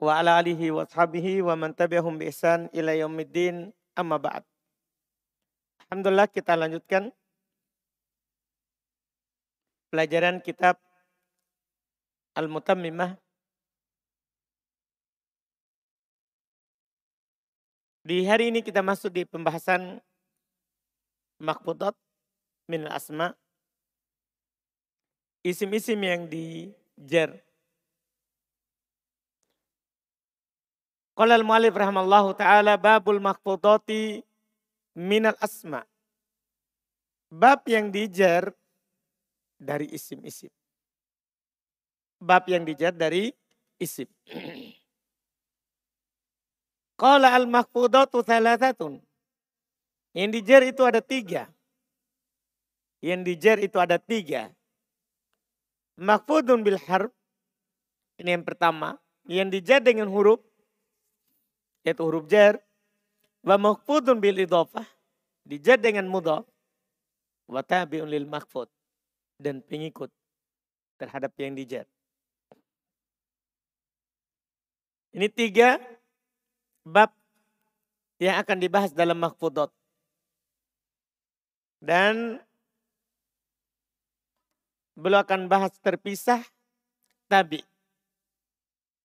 wa ala alihi wa ashabihi wa man tabi'ahum bi ihsan ila yaumiddin amma ba'd. Alhamdulillah kita lanjutkan pelajaran kitab Al-Mutammimah Di hari ini kita masuk di pembahasan makfudat min asma isim-isim yang dijer Qala al-mu'alif rahimallahu taala babul makfudati minal asma. Bab yang dijar dari isim-isim. Bab yang dijar dari isim. Qala al-makfudatu thalathatun. Yang dijar itu ada tiga. Yang dijar itu ada tiga. Makfudun bil harf. Ini yang pertama. Yang dijar dengan huruf yaitu huruf jar. Wa mahfudun bil idhafah dijar dengan mudhaf wa tabi'un lil mahfud. Dan pengikut terhadap yang dijar. Ini tiga bab yang akan dibahas dalam mahfudot. Dan beliau akan bahas terpisah tabi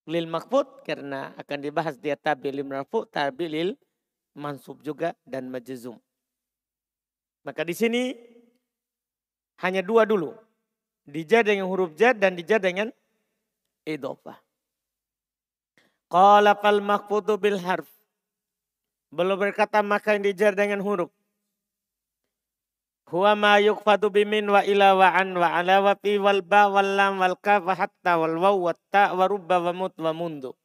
lil makfud karena akan dibahas dia tabi lil marfu, tabi lil mansub juga dan majzum. Maka di sini hanya dua dulu. Dijar dengan huruf jar dan dijar dengan idofah. Qala fal makfudu bil harf. Belum berkata maka yang dijar dengan huruf. Huwa ma yukfadu bimin wa ila wa an wa ala wa fi wal ba wal lam wal kaf wa hatta wal waw wa ta wa rubba wa mut wa mundu.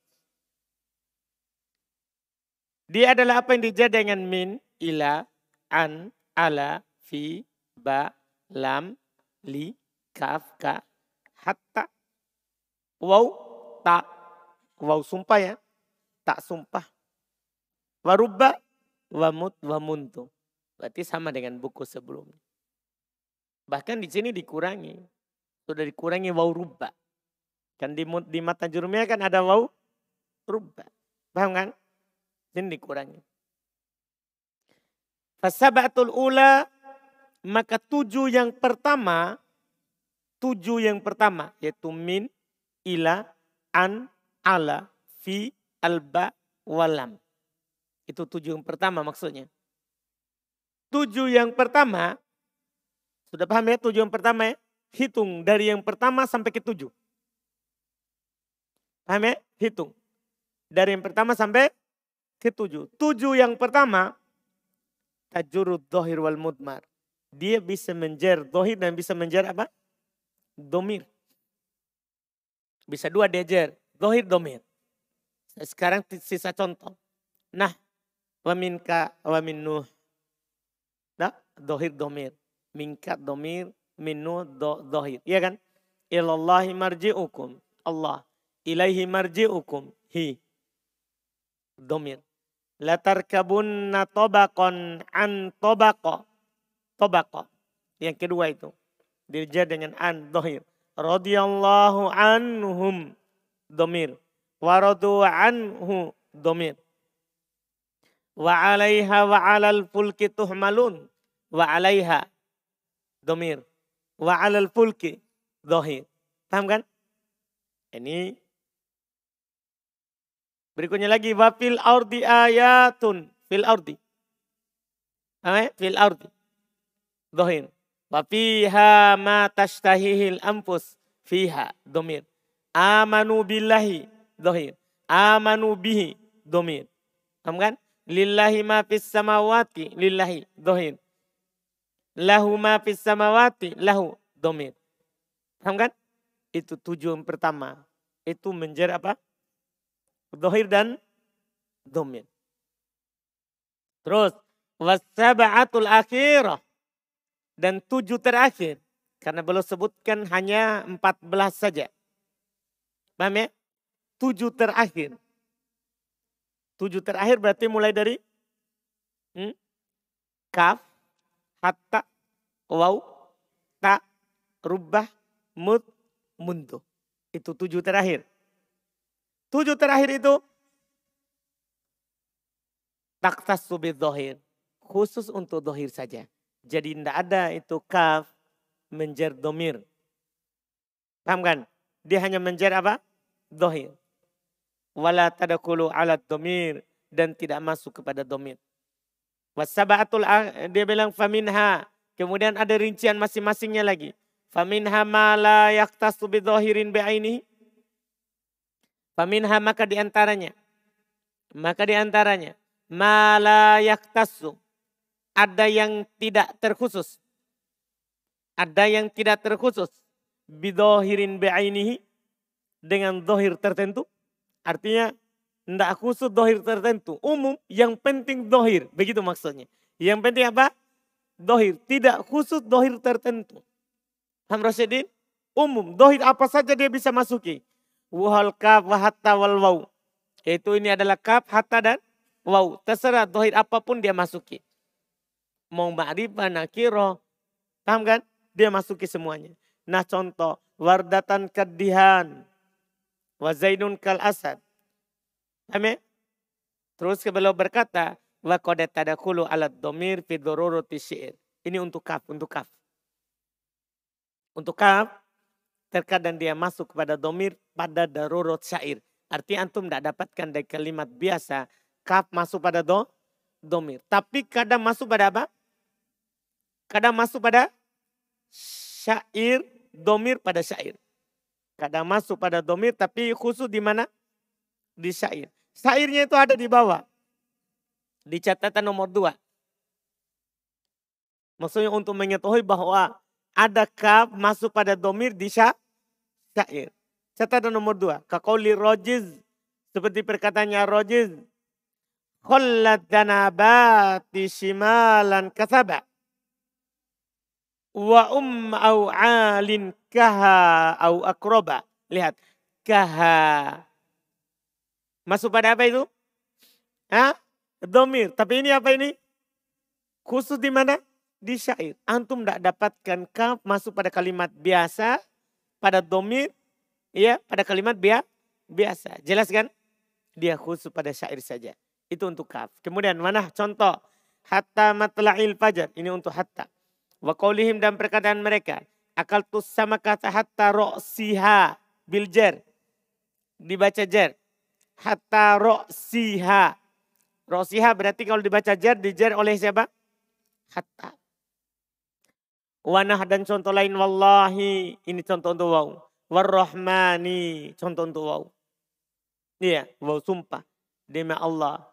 Dia adalah apa yang dijar dengan min, ila, an, ala, fi, ba, lam, li, kaf, ka, hatta, waw, ta. Waw sumpah ya. Tak sumpah. Warubba, wamut, wamuntu. Berarti sama dengan buku sebelumnya. Bahkan di sini dikurangi. Sudah dikurangi waw rubba. Kan di, di mata jurumnya kan ada waw rubba. Paham kan? Ini dikurangi. Fasabatul ula maka tujuh yang pertama tujuh yang pertama yaitu min, ila, an, ala, fi, alba, walam. Itu tujuh yang pertama maksudnya. Tujuh yang pertama, sudah paham ya tujuh yang pertama ya? Hitung dari yang pertama sampai ke tujuh. Paham ya? Hitung. Dari yang pertama sampai ke tujuh. Tujuh yang pertama, tajurud dohir wal mudmar. Dia bisa menjer dohir dan bisa menjer apa? Domir. Bisa dua dia jer. Dohir, domir. Sekarang sisa contoh. Nah, waminka wamin nuh Nah, dohir domir. Mingkat domir, minu do, dohir. Iya kan? Ilallahi marji'ukum. Allah. Ilaihi marji'ukum. Hi. Domir. Latarkabunna tobakon an tobako. Tobako. Yang kedua itu. Dirja dengan an dohir. Radiyallahu anhum. Domir. Waradu anhu. Domir wa alaiha wa alal fulki tuhmalun wa alaiha domir. Wa alal fulki dohir. Paham kan? Ini berikutnya lagi. Wa fil ardi ayatun. Fil ardi. Paham ya? fil ardi. Dohir. Wa fiha ma tashtahihil anfus fiha. Domir. Amanu billahi dohir. Amanu bihi domir. Paham kan? Lillahi ma fis samawati. Lillahi. Dohir. Lahu ma fis samawati. Lahu. Domir. Paham kan? Itu tujuan pertama. Itu menjadi apa? Dohir dan domir. Terus. Wasaba'atul akhirah. Dan tujuh terakhir. Karena belum sebutkan hanya empat belas saja. Paham ya? Tujuh terakhir. Tujuh terakhir berarti mulai dari hmm, kaf, hatta, waw, ta, rubah, mut, mundu. Itu tujuh terakhir. Tujuh terakhir itu taktas subid dohir. Khusus untuk dohir saja. Jadi tidak ada itu kaf menjer domir. Paham kan? Dia hanya menjer apa? Dohir. Wala tadakulu alat domir. Dan tidak masuk kepada domir. Wasabaatul dia bilang faminha. Kemudian ada rincian masing-masingnya lagi. Faminha ma la yaktasu bidhahirin bi'ainihi. Faminha maka di antaranya. Maka di antaranya. Ma la yaktasu. Ada yang tidak terkhusus. Ada yang tidak terkhusus. Bidhahirin bi'ainihi. Dengan dohir tertentu. Artinya tidak khusus dohir tertentu. Umum yang penting dohir. Begitu maksudnya. Yang penting apa? Dohir. Tidak khusus dohir tertentu. Ham Rasyidin, umum. Dohir apa saja dia bisa masuki. Wuhal kaf wa hatta wal waw. Yaitu ini adalah kaf, hatta dan waw. Terserah dohir apa pun dia masuki. Mau ma'rifah, nakiro. Paham kan? Dia masuki semuanya. Nah contoh. Wardatan kadihan. Wa zainun kal asad. Ya? Terus beliau berkata. Wa kodet tadakulu alat domir fi. Ini untuk kaf, untuk kaf. Untuk kaf, terkadang dia masuk kepada domir pada darurat syair. Artinya antum tidak dapatkan dari kalimat biasa. Kaf masuk pada do, domir. Tapi kadang masuk pada apa? Kadang masuk pada syair, domir pada syair. Kadang masuk pada domir tapi khusus di mana? Di syair. Syairnya itu ada di bawah. Di catatan nomor dua. Maksudnya untuk mengetahui bahwa ada kaf masuk pada domir di syair. Catatan nomor dua. Kakauli rojiz. Seperti perkataannya rojiz. Khollat danabati shimalan kasaba. Wa um au alin kaha au akroba. Lihat. Kaha. Masuk pada apa itu? Hah? Domir. Tapi ini apa ini? Khusus di mana? di syair. Antum tidak dapatkan kaf masuk pada kalimat biasa, pada domir, ya pada kalimat bia, biasa. Jelas kan? Dia khusus pada syair saja. Itu untuk kaf. Kemudian mana contoh? Hatta matla'il fajar. Ini untuk hatta. Wa qawlihim dan perkataan mereka. Akal tu sama kata hatta ro'siha bil jer. Dibaca jer. Hatta ro'siha. Ro'siha berarti kalau dibaca jer, dijer oleh siapa? Hatta. Wanah dan contoh lain wallahi. Ini contoh untuk waw. Warrahmani. Contoh untuk waw. Iya, waw sumpah. Demi Allah.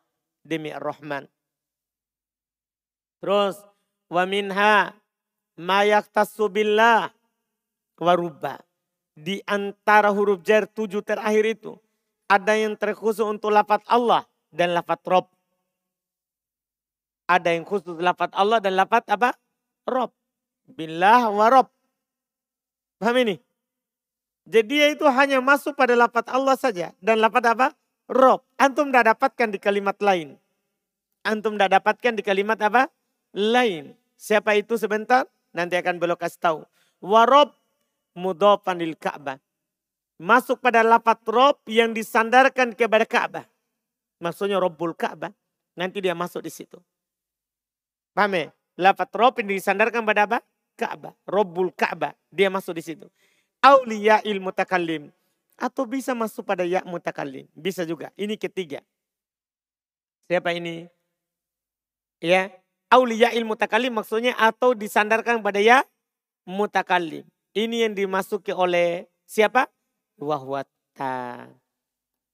Demi Ar-Rahman. Terus. Wa minha ma yaktasu billah warubba. Di antara huruf jar tujuh terakhir itu. Ada yang terkhusus untuk lafat Allah dan lafat Rob. Ada yang khusus lafat Allah dan lafat apa? Rob. Billah wa Rob. Paham ini? Jadi dia itu hanya masuk pada lapat Allah saja. Dan lapat apa? Rob. Antum tidak dapatkan di kalimat lain. Antum tidak dapatkan di kalimat apa? Lain. Siapa itu sebentar? Nanti akan belok kasih tahu. Warob mudofan lil Ka'bah. Masuk pada lapat Rob yang disandarkan kepada Ka'bah. Maksudnya Robbul Ka'bah. Nanti dia masuk di situ. Paham ya? Lapat Rob yang disandarkan pada apa? Ka'bah, Robbul Ka'bah. Dia masuk di situ. Aulia ilmu takalim. Atau bisa masuk pada ya mutakallim. Bisa juga. Ini ketiga. Siapa ini? Ya. Aulia ilmu takalim maksudnya atau disandarkan pada ya mutakallim. Ini yang dimasuki oleh siapa? Wahwata.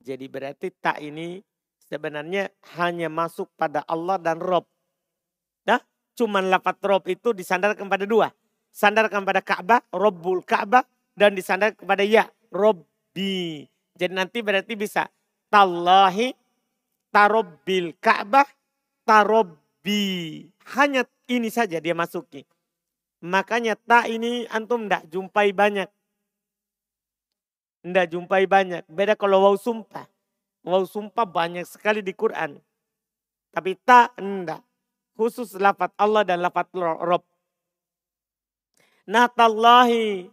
Jadi berarti tak ini sebenarnya hanya masuk pada Allah dan Rob. Dah? Cuman lafat Rob itu disandarkan pada dua. Sandarkan pada Ka'bah, Robbul Ka'bah. Dan disandarkan kepada ya, Robbi. Jadi nanti berarti bisa Tallahi, Tarobbil Ka'bah, Tarobbi. Hanya ini saja dia masuki. Makanya tak ini antum tidak jumpai banyak. Tidak jumpai banyak. Beda kalau wau sumpah. Wau sumpah banyak sekali di Quran. Tapi tak enggak khusus lafat Allah dan lafat Rob. Natallahi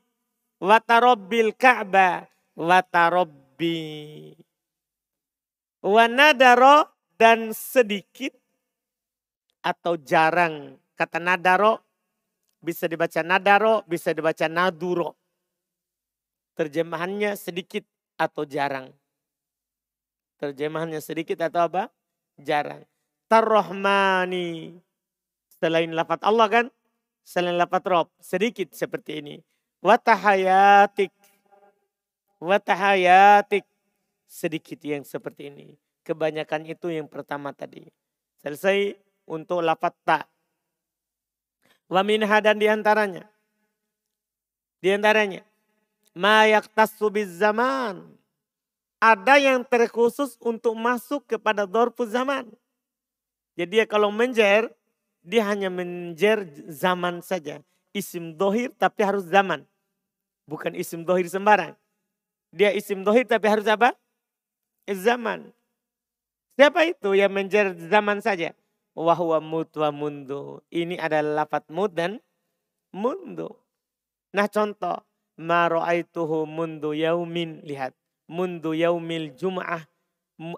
watarobbil Ka'bah watarobbi. Wanadaro dan sedikit atau jarang. Kata nadaro bisa dibaca nadaro, bisa dibaca naduro. Terjemahannya sedikit atau jarang. Terjemahannya sedikit atau apa? Jarang. Tarrohmani. Selain lafat Allah kan? Selain lafat Rob. Sedikit seperti ini. Watahayatik. Watahayatik. Sedikit yang seperti ini. Kebanyakan itu yang pertama tadi. Selesai untuk lafat tak. Wa minha dan di antaranya. Di antaranya. Ma yaktasu zaman. Ada yang terkhusus untuk masuk kepada dorpu zaman. Jadi dia kalau menjer, dia hanya menjer zaman saja. Isim dohir tapi harus zaman. Bukan isim dohir sembarang. Dia isim dohir tapi harus apa? Zaman. Siapa itu yang menjer zaman saja? wahwa mut mundu. Ini adalah lafat mud dan mundu. Nah contoh, ma ra'aituhu mundu yaumin. Lihat, mundu yaumil jum'ah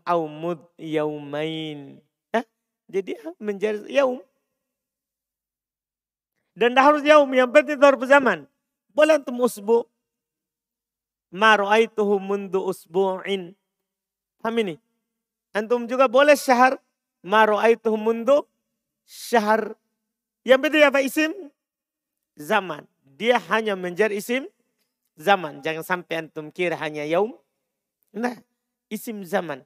au mud yaumain. Eh, jadi menjadi yaum. Dan dah harus yaum, yang penting harus zaman. Boleh antum usbu. Ma ra'aituhu mundu usbu'in. Paham ini? Antum juga boleh syahar ma ra'aituhu mundu syahr. Yang penting apa isim? Zaman. Dia hanya menjadi isim zaman. Jangan sampai antum kira hanya yaum. Nah, isim zaman.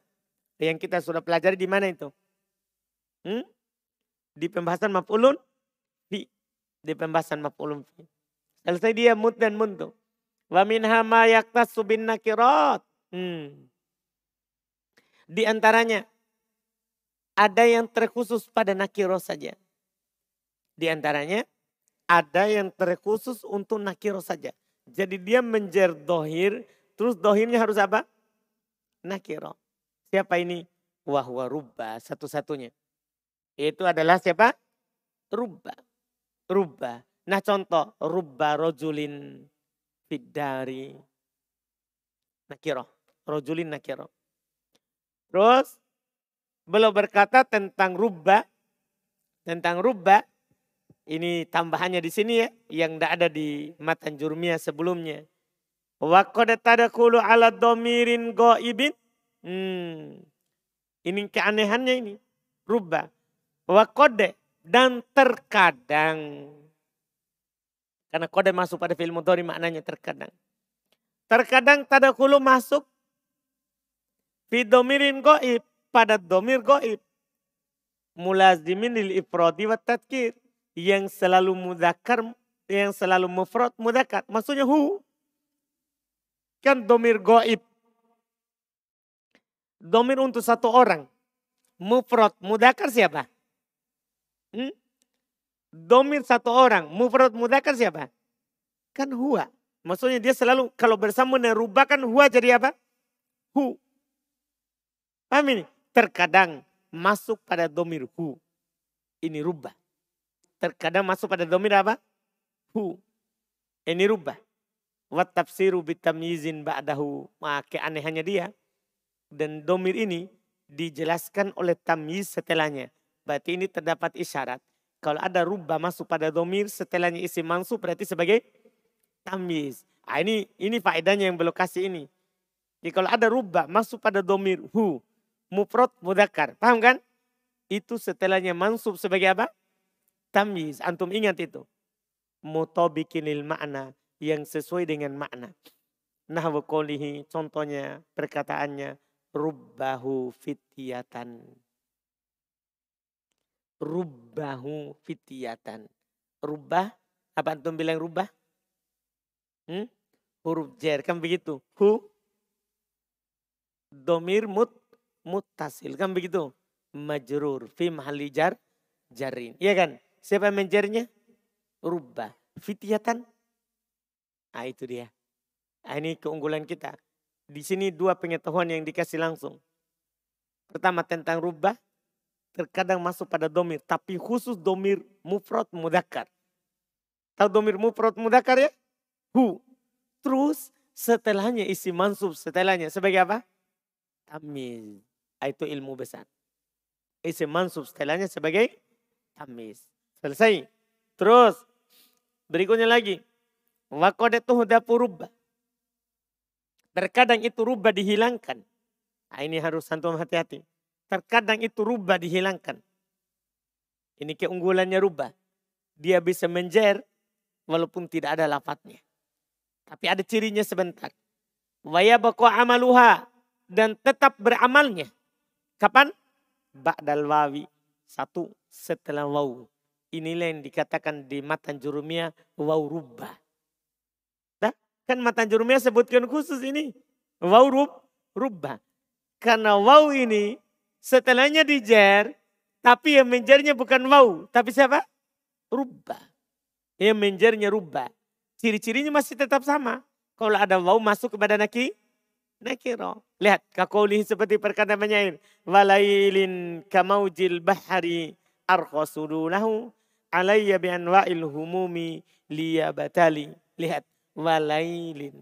Yang kita sudah pelajari di mana itu? Hmm? Di pembahasan maf'ulun fi. Di pembahasan maf'ulun fi. Selesai dia mut dan mundu. Wa minha ma yaktasu bin nakirat. Hmm. Di antaranya ada yang terkhusus pada nakiro saja. Di antaranya ada yang terkhusus untuk nakiro saja. Jadi dia menjer dohir, terus dohirnya harus apa? Nakiro. Siapa ini? Wahwa rubba satu-satunya. Itu adalah siapa? Rubba. Rubba. Nah contoh, rubba rojulin fidari. Nakiro. Rojulin nakiro. Terus Beliau berkata tentang rubba. Tentang rubba. Ini tambahannya di sini ya. Yang tidak ada di matan jurmiyah sebelumnya. Wa qad tadkhulu ala domirin goibin. Hmm. Ini keanehannya ini. Rubba. Wa kode dan terkadang. Karena kode masuk pada film mudhari maknanya terkadang. Terkadang tadkhulu masuk. Fidomirin goib pada domir goib. Mulazimin lil ifrodi wa tadkir. Yang selalu mudakar, yang selalu mufrad mudakar. Maksudnya hu. Kan domir goib. Domir untuk satu orang. Mufrad mudakar siapa? Hmm? Domir satu orang. Mufrad mudakar siapa? Kan huwa. Maksudnya dia selalu kalau bersama dengan kan huwa jadi apa? Hu. Paham ini? terkadang masuk pada domir hu. Ini rubah. Terkadang masuk pada domir apa? Hu. Ini rubah. Wat tafsiru bitamyizin ba'dahu. Maka keanehannya dia. Dan domir ini dijelaskan oleh tamyiz setelahnya. Berarti ini terdapat isyarat. Kalau ada rubah masuk pada domir setelahnya isi mansub berarti sebagai tamyiz. Nah, ini ini faedahnya yang belum kasih ini. Jadi kalau ada rubah masuk pada domir hu mufrad mudakar. Paham kan? Itu setelahnya mansub sebagai apa? Tamyiz. Antum ingat itu. Mutabikinil makna. Yang sesuai dengan makna. Nah qolihi contohnya perkataannya rubbahu fitiyatan. Rubbahu fitiyatan. Rubah, apa antum bilang rubah? Hmm? Huruf jer, kan begitu. Hu, domir mut, mutasil. Kan begitu? Majrur. Fi mahalli jar jarin. Iya kan? Siapa yang? Rubah. Fitiatan. Ah itu dia. Ah, ini keunggulan kita. Di sini dua pengetahuan yang dikasih langsung. Pertama tentang rubah. Terkadang masuk pada domir. Tapi khusus domir mufrad mudakar. Tahu domir mufrad mudakar ya? Hu. Terus setelahnya isi mansub setelahnya sebagai apa? Tamiz. Ah, itu ilmu besar. Isim mansub setelahnya sebagai tamis. Selesai. Terus berikutnya lagi. Wakodetuh dapu rubah. Terkadang itu rubah dihilangkan. Nah, ini harus antum hati-hati. Terkadang itu rubah dihilangkan. Ini keunggulannya rubah. Dia bisa menjer walaupun tidak ada lafadznya. Tapi ada cirinya sebentar. Waya amaluha. Dan tetap beramalnya. Kapan? Ba'dal wawi. Satu setelah waw. Inilah yang dikatakan di matan jurumia waw rubah. Nah, kan matan jurumia sebutkan khusus ini. Waw rub, rubah. Karena waw ini setelahnya dijer. Tapi yang menjernya bukan waw. Tapi siapa? Rubah. Yang menjernya rubah. Ciri-cirinya masih tetap sama. Kalau ada waw masuk kepada naki, nakiro. Lihat, kakoli seperti perkataan penyair. Walailin kamaujil bahari arkhosudunahu alayya bi anwa'il humumi liyabatali. Lihat, walailin.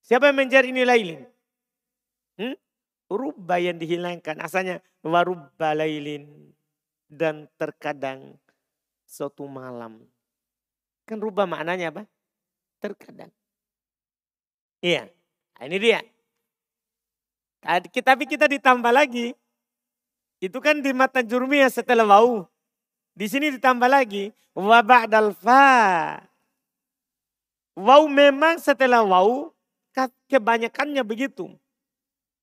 Siapa yang menjadi ini lailin? Hmm? Rubba yang dihilangkan. Asalnya warubba lailin. Dan terkadang suatu malam. Kan rubah maknanya apa? Terkadang. Iya. Nah, ini dia. Tapi kita ditambah lagi. Itu kan di mata jurmiyah setelah wau. Di sini ditambah lagi. Wa ba'dal fa. Wau memang setelah wau. Kebanyakannya begitu.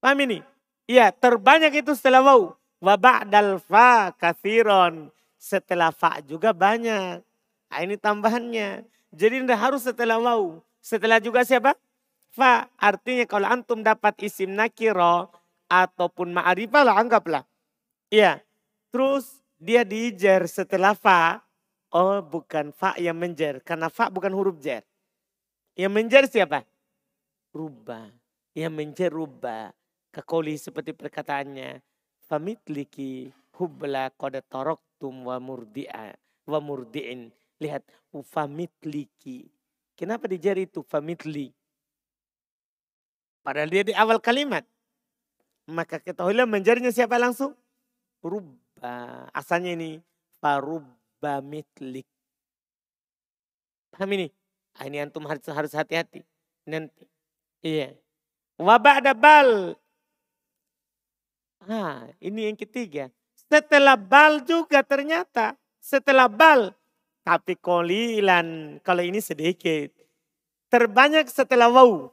Paham ini? Iya terbanyak itu setelah wau. Wa ba'dal fa kathiron. Setelah fa juga banyak. Nah, ini tambahannya. Jadi tidak harus setelah wau. Setelah juga siapa? Fa artinya kalau antum dapat isim nakiro ataupun ma'arifah lah anggaplah. Iya. Terus dia dijer setelah fa. Oh bukan fa yang menjer. Karena fa bukan huruf jer. Yang menjer siapa? Rubah. Yang menjer rubah. Kekoli seperti perkataannya. Famitliki hubla kode toroktum wa murdi'a. Wa murdi'in. Lihat. Ufamitliki. Kenapa dijer itu famitli? Padahal dia di awal kalimat. Maka ketahuilah menjarinya siapa langsung? Rubba. Asalnya ini. Farubba mitlik. Paham ini? Ah, ini antum harus harus hati-hati. Nanti. Iya. Wabak ada bal. Ah, ini yang ketiga. Setelah bal juga ternyata. Setelah bal. Tapi kolilan. Kalau ini sedikit. Terbanyak setelah wau.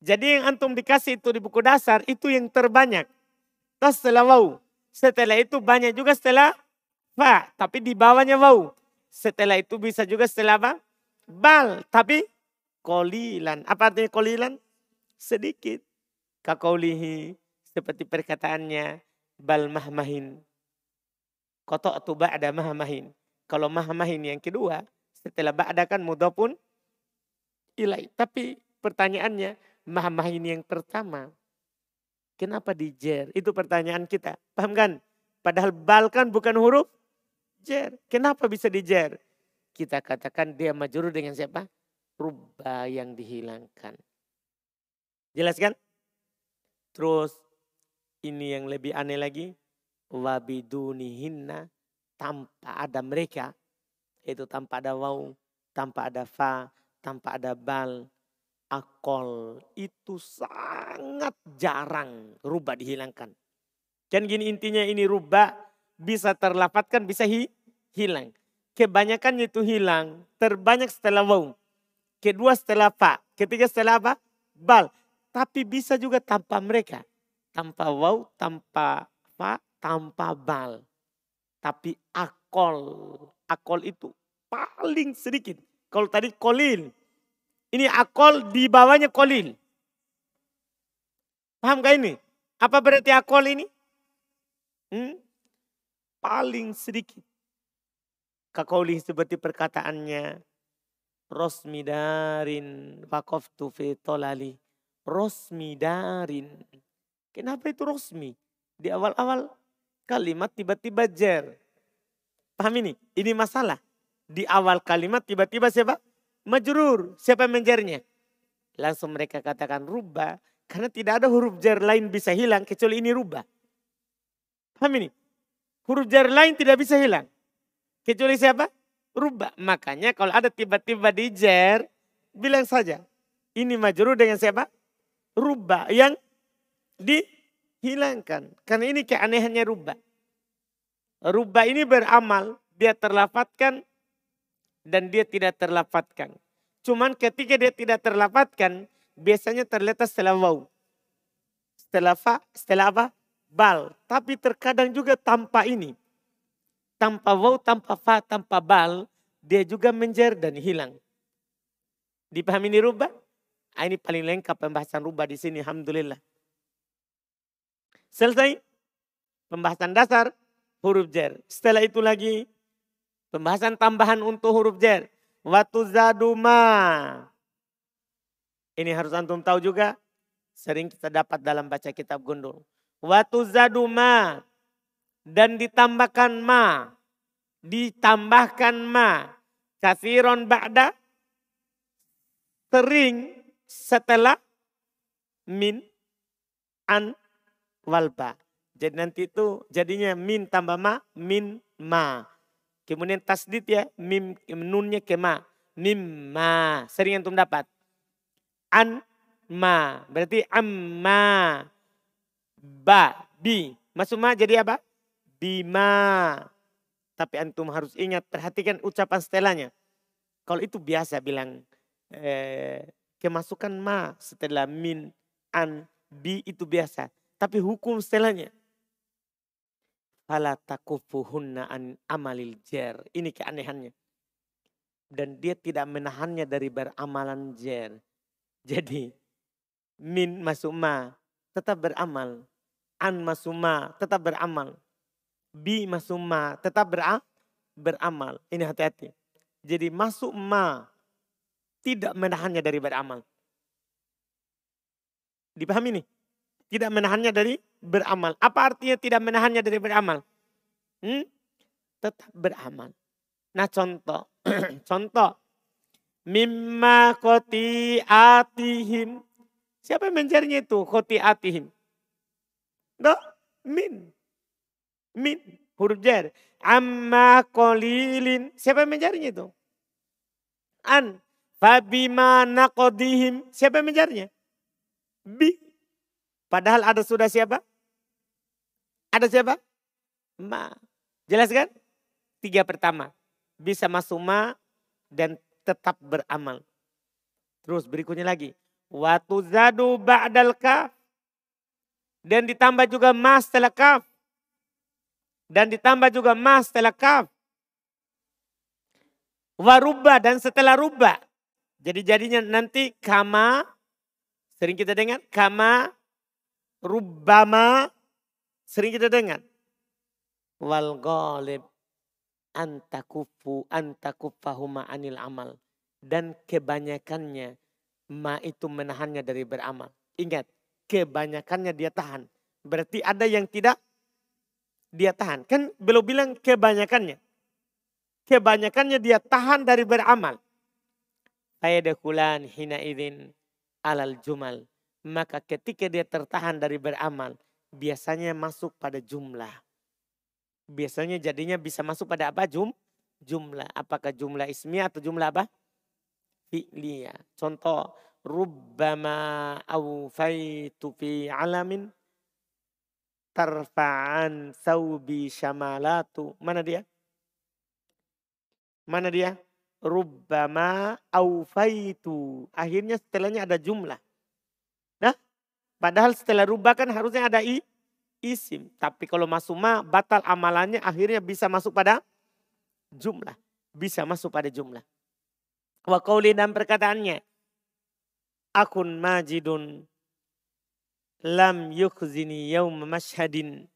Jadi yang antum dikasih itu di buku dasar itu yang terbanyak. Setelah wau. Setelah itu banyak juga setelah fa. Tapi di bawahnya wau. Setelah itu bisa juga setelah apa? Bal. Tapi kolilan. Apa artinya kolilan? Sedikit. Kakaulihi. Seperti perkataannya. Bal mahmahin. Kotok tu ba'da mahmahin. Kalau mahmahin yang kedua. Setelah ba'da kan mudah pun ilai. Tapi pertanyaannya Mahmah ini yang pertama. Kenapa di jer? Itu pertanyaan kita. Paham kan? Padahal bal kan bukan huruf jer. Kenapa bisa di jer? Kita katakan dia majur dengan siapa? Rubah yang dihilangkan. Jelas kan? Terus ini yang lebih aneh lagi. Wabidunihinna tanpa ada mereka. Itu tanpa ada waw, tanpa ada fa, tanpa ada bal, akol itu sangat jarang rubah dihilangkan. Kan gini intinya ini rubah bisa terlapatkan bisa hi, hilang. Kebanyakan itu hilang, terbanyak setelah waw. Kedua setelah fa, ketiga setelah apa? Bal. Tapi bisa juga tanpa mereka. Tanpa waw, tanpa fa, tanpa bal. Tapi akol, akol itu paling sedikit. Kalau tadi kolil, ini akol di bawahnya kolil. Paham gak ini? Apa berarti akol ini? Hmm? Paling sedikit. Kakoli seperti perkataannya. Rosmidarin wakoftu fi tolali. Rosmidarin. Kenapa itu rosmi? Di awal-awal kalimat tiba-tiba jer. Paham ini? Ini masalah. Di awal kalimat tiba-tiba siapa? Majrur. Siapa yang menjarnya? Langsung mereka katakan rubah. Karena tidak ada huruf jar lain bisa hilang kecuali ini rubah. Paham ini? Huruf jar lain tidak bisa hilang. Kecuali siapa? Rubah. Makanya kalau ada tiba-tiba di jar, bilang saja. Ini majrur dengan siapa? Rubah yang dihilangkan. Karena ini keanehannya rubah. Rubah ini beramal, dia terlafatkan dan dia tidak terlafatkan. Cuman ketika dia tidak terlafatkan, biasanya terletak setelah waw. Setelah fa, setelah apa? Bal. Tapi terkadang juga tanpa ini. Tanpa waw, tanpa fa, tanpa bal, dia juga menjer dan hilang. Dipahami ini rubah? Ah, ini paling lengkap pembahasan rubah di sini, Alhamdulillah. Selesai pembahasan dasar huruf jer. Setelah itu lagi pembahasan tambahan untuk huruf jer. Watu zaduma. Ini harus antum tahu juga. Sering kita dapat dalam baca kitab gundul. Watu zaduma. Dan ditambahkan ma. Ditambahkan ma. Kathiron ba'da. Sering setelah min an walba. Jadi nanti itu jadinya min tambah ma, min ma. Kemudian tasdid ya, mim nunnya. Mim ma. Sering antum dapat. An ma. Berarti amma. Ba. Bi. Masuk ma jadi apa? Bima. Tapi antum harus ingat, perhatikan ucapan setelahnya. Kalau itu biasa bilang eh, kemasukan ma setelah min, an, bi itu biasa. Tapi hukum setelahnya Fala takufuhunna an amalil jer. Ini keanehannya. Dan dia tidak menahannya dari beramalan jer. Jadi min masuk ma tetap beramal. An masuk ma tetap beramal. Bi masuk ma tetap beramal. Ini hati-hati. Jadi masuk ma tidak menahannya dari beramal. Dipahami nih? Tidak menahannya dari beramal. Apa artinya tidak menahannya dari beramal? Hmm? Tetap beramal. Nah contoh. contoh. Mimma koti atihim. Siapa yang mencarinya itu? Koti atihim. No, min. Min. Huruf. Amma kolilin. Siapa yang mencarinya itu? An. Fabima nakodihim. Siapa yang mencarinya? Bi. Padahal ada sudah siapa? Ada siapa? Ma. Jelas kan? Tiga pertama. Bisa masuk ma dan tetap beramal. Terus berikutnya lagi. Watu zadu ba'dal kaf. Dan ditambah juga ma setelah kaf. Dan ditambah juga ma setelah kaf. Waruba dan setelah ruba. Jadi jadinya nanti kama. Sering kita dengar. Kama Rubbama sering kita dengar. Wal ghalib antakufu antakufahuma anil amal. Dan kebanyakannya ma itu menahannya dari beramal. Ingat, kebanyakannya dia tahan. Berarti ada yang tidak dia tahan. Kan belum bilang kebanyakannya. Kebanyakannya dia tahan dari beramal. Ayadakulan hina idin alal jumal maka ketika dia tertahan dari beramal, biasanya masuk pada jumlah. Biasanya jadinya bisa masuk pada apa? Jum, jumlah. Apakah jumlah ismiyah atau jumlah apa? Fi'liyah. Contoh, rubbama awfaitu fi alamin tarfa'an thawbi syamalatu. Mana dia? Mana dia? Rubbama awfaitu. Akhirnya setelahnya ada jumlah. Padahal setelah rubah kan harusnya ada i, isim. Tapi kalau masuk ma, batal amalannya akhirnya bisa masuk pada jumlah. Bisa masuk pada jumlah. Wa qawli dan perkataannya. Akun majidun lam yukhzini yawm mashhadin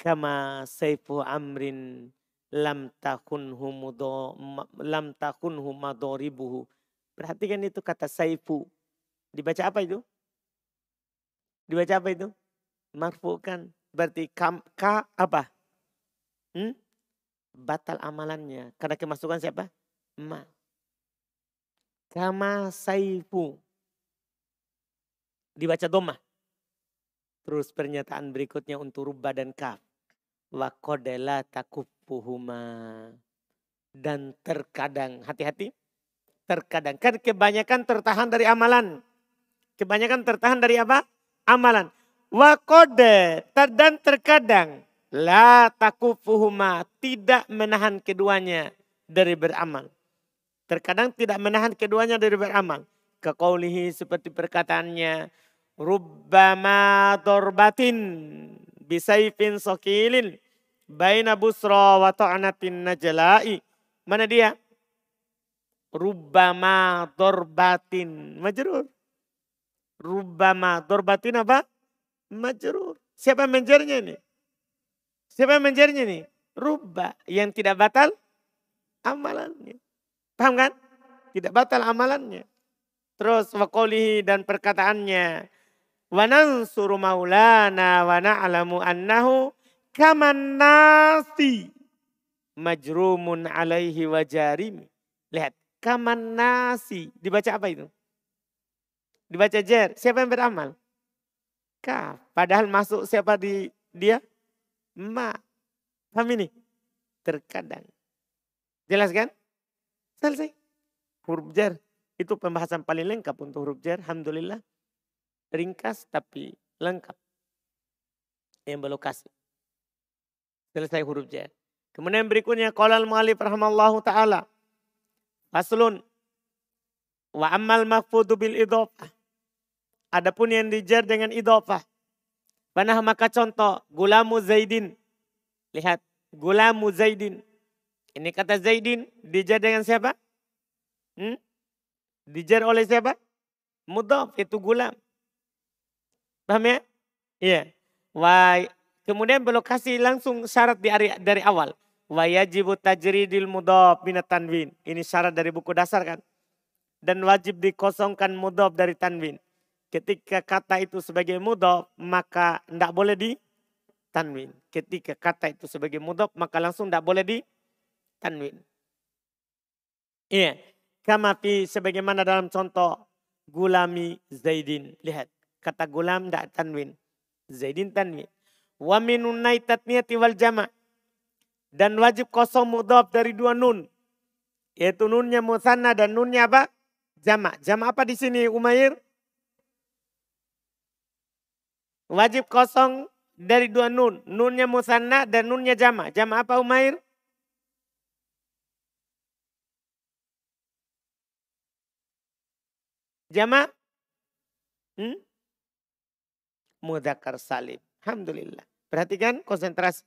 kama saifu amrin lam takunhu mudo, lam takunhu madoribuhu. Perhatikan itu kata saifu. Dibaca apa itu? Dibaca apa itu? Marfu kan. Berarti kam, ka apa? Hmm? Batal amalannya. Karena kemasukan siapa? Ma. Kama saifu. Dibaca domah. Terus pernyataan berikutnya untuk rubba dan kaf. Wa kodela takupuhuma. Dan terkadang, hati-hati. Terkadang, kan kebanyakan tertahan dari amalan. Kebanyakan tertahan dari apa? Amalan. Wa kode, dan terkadang. La takufuhuma, tidak menahan keduanya dari beramal. Terkadang tidak menahan keduanya dari beramal. Kekaulihi seperti perkataannya. Rubbama torbatin bisaifin sokilin. Baina busra wa ta'anatin najala'i. Mana dia? Rubbama torbatin. Majrur. Rubbama torbatin apa? Majrur. Siapa menjernya ini? Siapa yang menjernya ini? Rubba. Yang tidak batal amalannya. Paham kan? Tidak batal amalannya. Terus wakolihi dan perkataannya. Wa nansuru maulana wa na'lamu annahu kaman nasi majrumun alaihi wa jarimi. Lihat, kaman nasi. Dibaca apa itu? Dibaca jer. Siapa yang beramal? Ka. Padahal masuk siapa di dia? Ma. Paham ini? Terkadang. Jelas kan? Selesai. Huruf jar. Itu pembahasan paling lengkap untuk huruf jar. Alhamdulillah. Ringkas tapi lengkap. Yang berlokasi. Selesai huruf jar. Kemudian berikutnya. Qala al-mu'alif rahimallahu ta'ala. Faslun. Wa ammal makfudu bil idhofah. Adapun yang dijar dengan idhofah. Panah maka contoh. Gulamu Zaidin. Lihat. Gulamu Zaidin. Ini kata Zaidin dijar dengan siapa? Hmm? Dijar oleh siapa? Mudhaf itu gulam. Paham ya? Iya. Wa kemudian berlokasi langsung syarat di dari awal. Wa yajibu tajridil mudhaf minat tanwin. Ini syarat dari buku dasar kan. Dan wajib dikosongkan mudhaf dari tanwin. Ketika kata itu sebagai mudhaf maka tidak boleh di tanwin. Ketika kata itu sebagai mudhaf maka langsung tidak boleh di tanwin. Iya. Kama fi sebagaimana dalam contoh gulami Zaidin. Lihat. Kata gulam tidak tanwin. Zaidin tanwin. Wa minunai tatniyati wal jama. Dan wajib kosong mudhaf dari dua nun. Yaitu nunnya musanna dan nunnya apa? Jama. Jama apa di sini Umair? Wajib kosong dari dua nun. Nunnya musanna dan nunnya jama. Jama apa Umair? Jama' hmm? mudakar salim. Alhamdulillah. Perhatikan konsentrasi.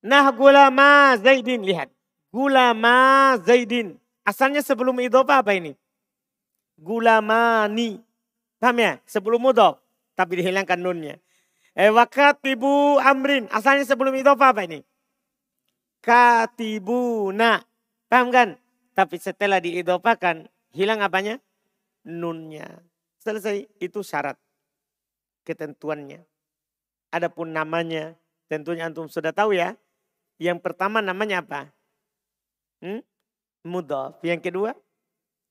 Nah gulama Zaidin. Lihat. Gulama Zaidin. Asalnya sebelum idhofa apa ini? Gulamani. Paham ya? Sebelum mudhof. Tapi dihilangkan nunnya. Eh, wakatibu amrin. Asalnya sebelum idhofa apa ini? Katibuna. Paham kan? Tapi setelah diidhofakan Hilang apanya? Nunnya. Selesai. Itu syarat. Ketentuannya. Adapun namanya. Tentunya antum sudah tahu ya. Yang pertama namanya apa? Hmm? Yang kedua?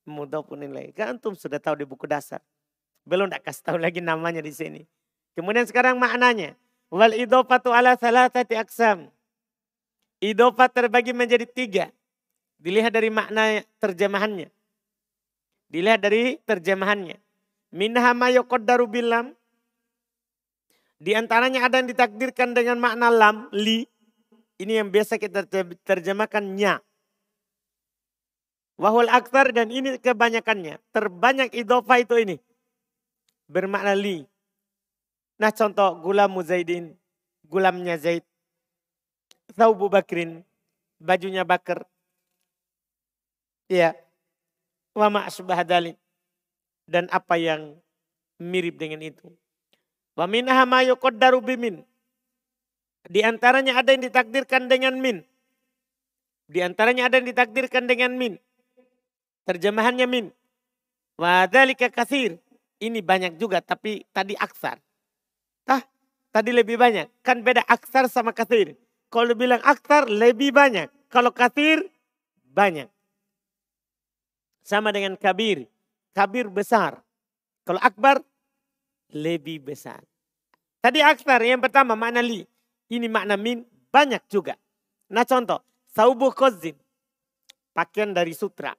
Mudhaf nilai. Kan antum sudah tahu di buku dasar. Belum tak kasih tahu lagi namanya di sini. Kemudian sekarang maknanya. Wal idhofatu ala salatati aksam. Idhofat terbagi menjadi tiga. Dilihat dari makna terjemahannya. Dilihat dari terjemahannya. Minha ma yuqaddaru bilam. Di antaranya ada yang ditakdirkan dengan makna lam, li. Ini yang biasa kita terjemahkan nya. Wahul aktar dan ini kebanyakannya. Terbanyak idofa itu ini. Bermakna li. Nah contoh gulam Muzaidin. Gulamnya Zaid. Thawbu Bakrin. Bajunya Bakar. Iya wa ma'asbah dan apa yang mirip dengan itu. Wa minha ma. Di antaranya ada yang ditakdirkan dengan min. Di antaranya ada yang ditakdirkan dengan min. Terjemahannya min. Wa dzalika katsir. Ini banyak juga tapi tadi aksar. Tah, tadi lebih banyak. Kan beda aksar sama katsir. Kalau bilang aksar lebih banyak. Kalau katsir banyak. Sama dengan kabir. Kabir besar. Kalau akbar lebih besar. Tadi akbar yang pertama makna li. Ini makna min banyak juga. Nah contoh, saubu khozin. Pakaian dari sutra.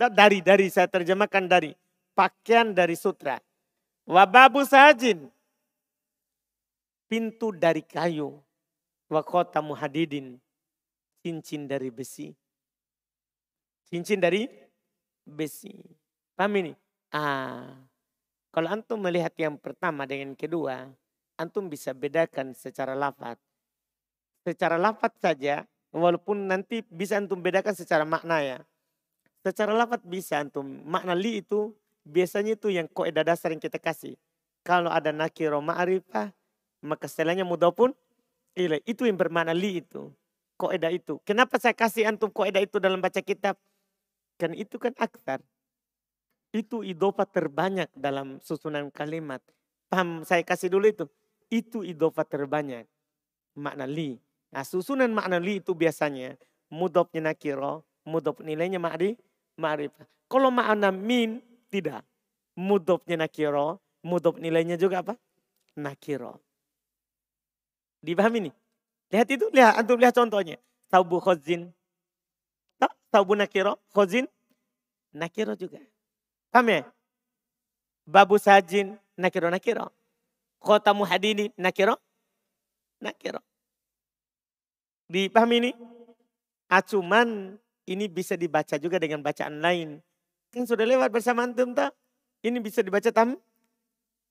Dari, dari, saya terjemahkan dari. Pakaian dari sutra. Wababu sajin. Pintu dari kayu. Wakota muhadidin. Cincin dari besi. Cincin dari besi. Paham ini? Ah, kalau antum melihat yang pertama dengan kedua, antum bisa bedakan secara lafaz. Secara lafaz saja, walaupun nanti bisa antum bedakan secara makna ya. Secara lafaz bisa antum. Makna li itu biasanya itu yang koedah dasar yang kita kasih. Kalau ada nakiro ma'rifah, maka setelahnya mudopun ilai. Itu yang bermakna li itu. Koedah itu. Kenapa saya kasih antum koedah itu dalam baca kitab? Kan itu kan aktar. Itu idopa terbanyak dalam susunan kalimat. Paham saya kasih dulu itu. Itu idopa terbanyak. Makna li. Nah susunan makna li itu biasanya mudopnya nakiro, mudop nilainya ma'ri, ma'rifah. Kalau makna min tidak. Mudopnya nakiro, mudop nilainya juga apa? Nakiro. Dipahami nih? Lihat itu, lihat, antum lihat contohnya. Taubu khozin, Taubu nakiro, khozin, nakiro juga. Paham ya? Babu sajin, nakiro, nakiro. Kota muhadini, nakiro, nakiro. Dipahami ini? Acuman ini bisa dibaca juga dengan bacaan lain. Kan sudah lewat bersama antum tak? Ini bisa dibaca tam,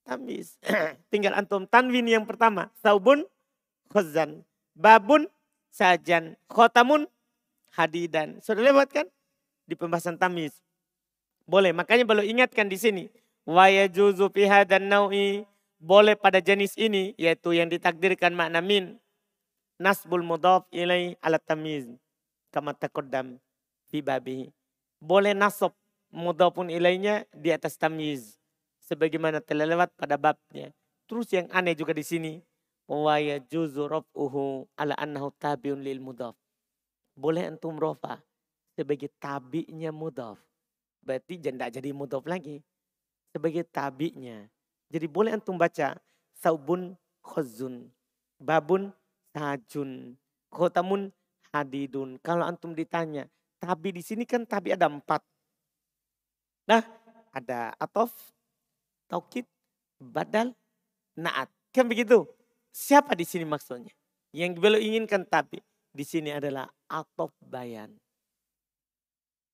tamis. Tinggal antum tanwin yang pertama. Saubun, khozan. Babun, sajan. Khotamun, hadidan. Sudah lewat kan? Di pembahasan tamis. Boleh, makanya perlu ingatkan di sini. Wa yajuzu fiha dan naui. Boleh pada jenis ini, yaitu yang ditakdirkan makna min. Nasbul mudhaf ilai alat tamiz. Kama takodam fi babi. Boleh nasab mudhafun ilainya di atas tamiz. Sebagaimana telah lewat pada babnya. Terus yang aneh juga di sini. Wa yajuzu raf'uhu ala annahu tabiun lil mudhaf boleh antum rofa sebagai tabinya mudhaf. Berarti tidak jadi mudhaf lagi. Sebagai tabinya. Jadi boleh antum baca saubun khozun. Babun sajun. Khotamun hadidun. Kalau antum ditanya, tabi di sini kan tabi ada empat. Nah, ada atof, taukid, badal, naat. Kan begitu? Siapa di sini maksudnya? Yang belum inginkan tabi di sini adalah atof bayan.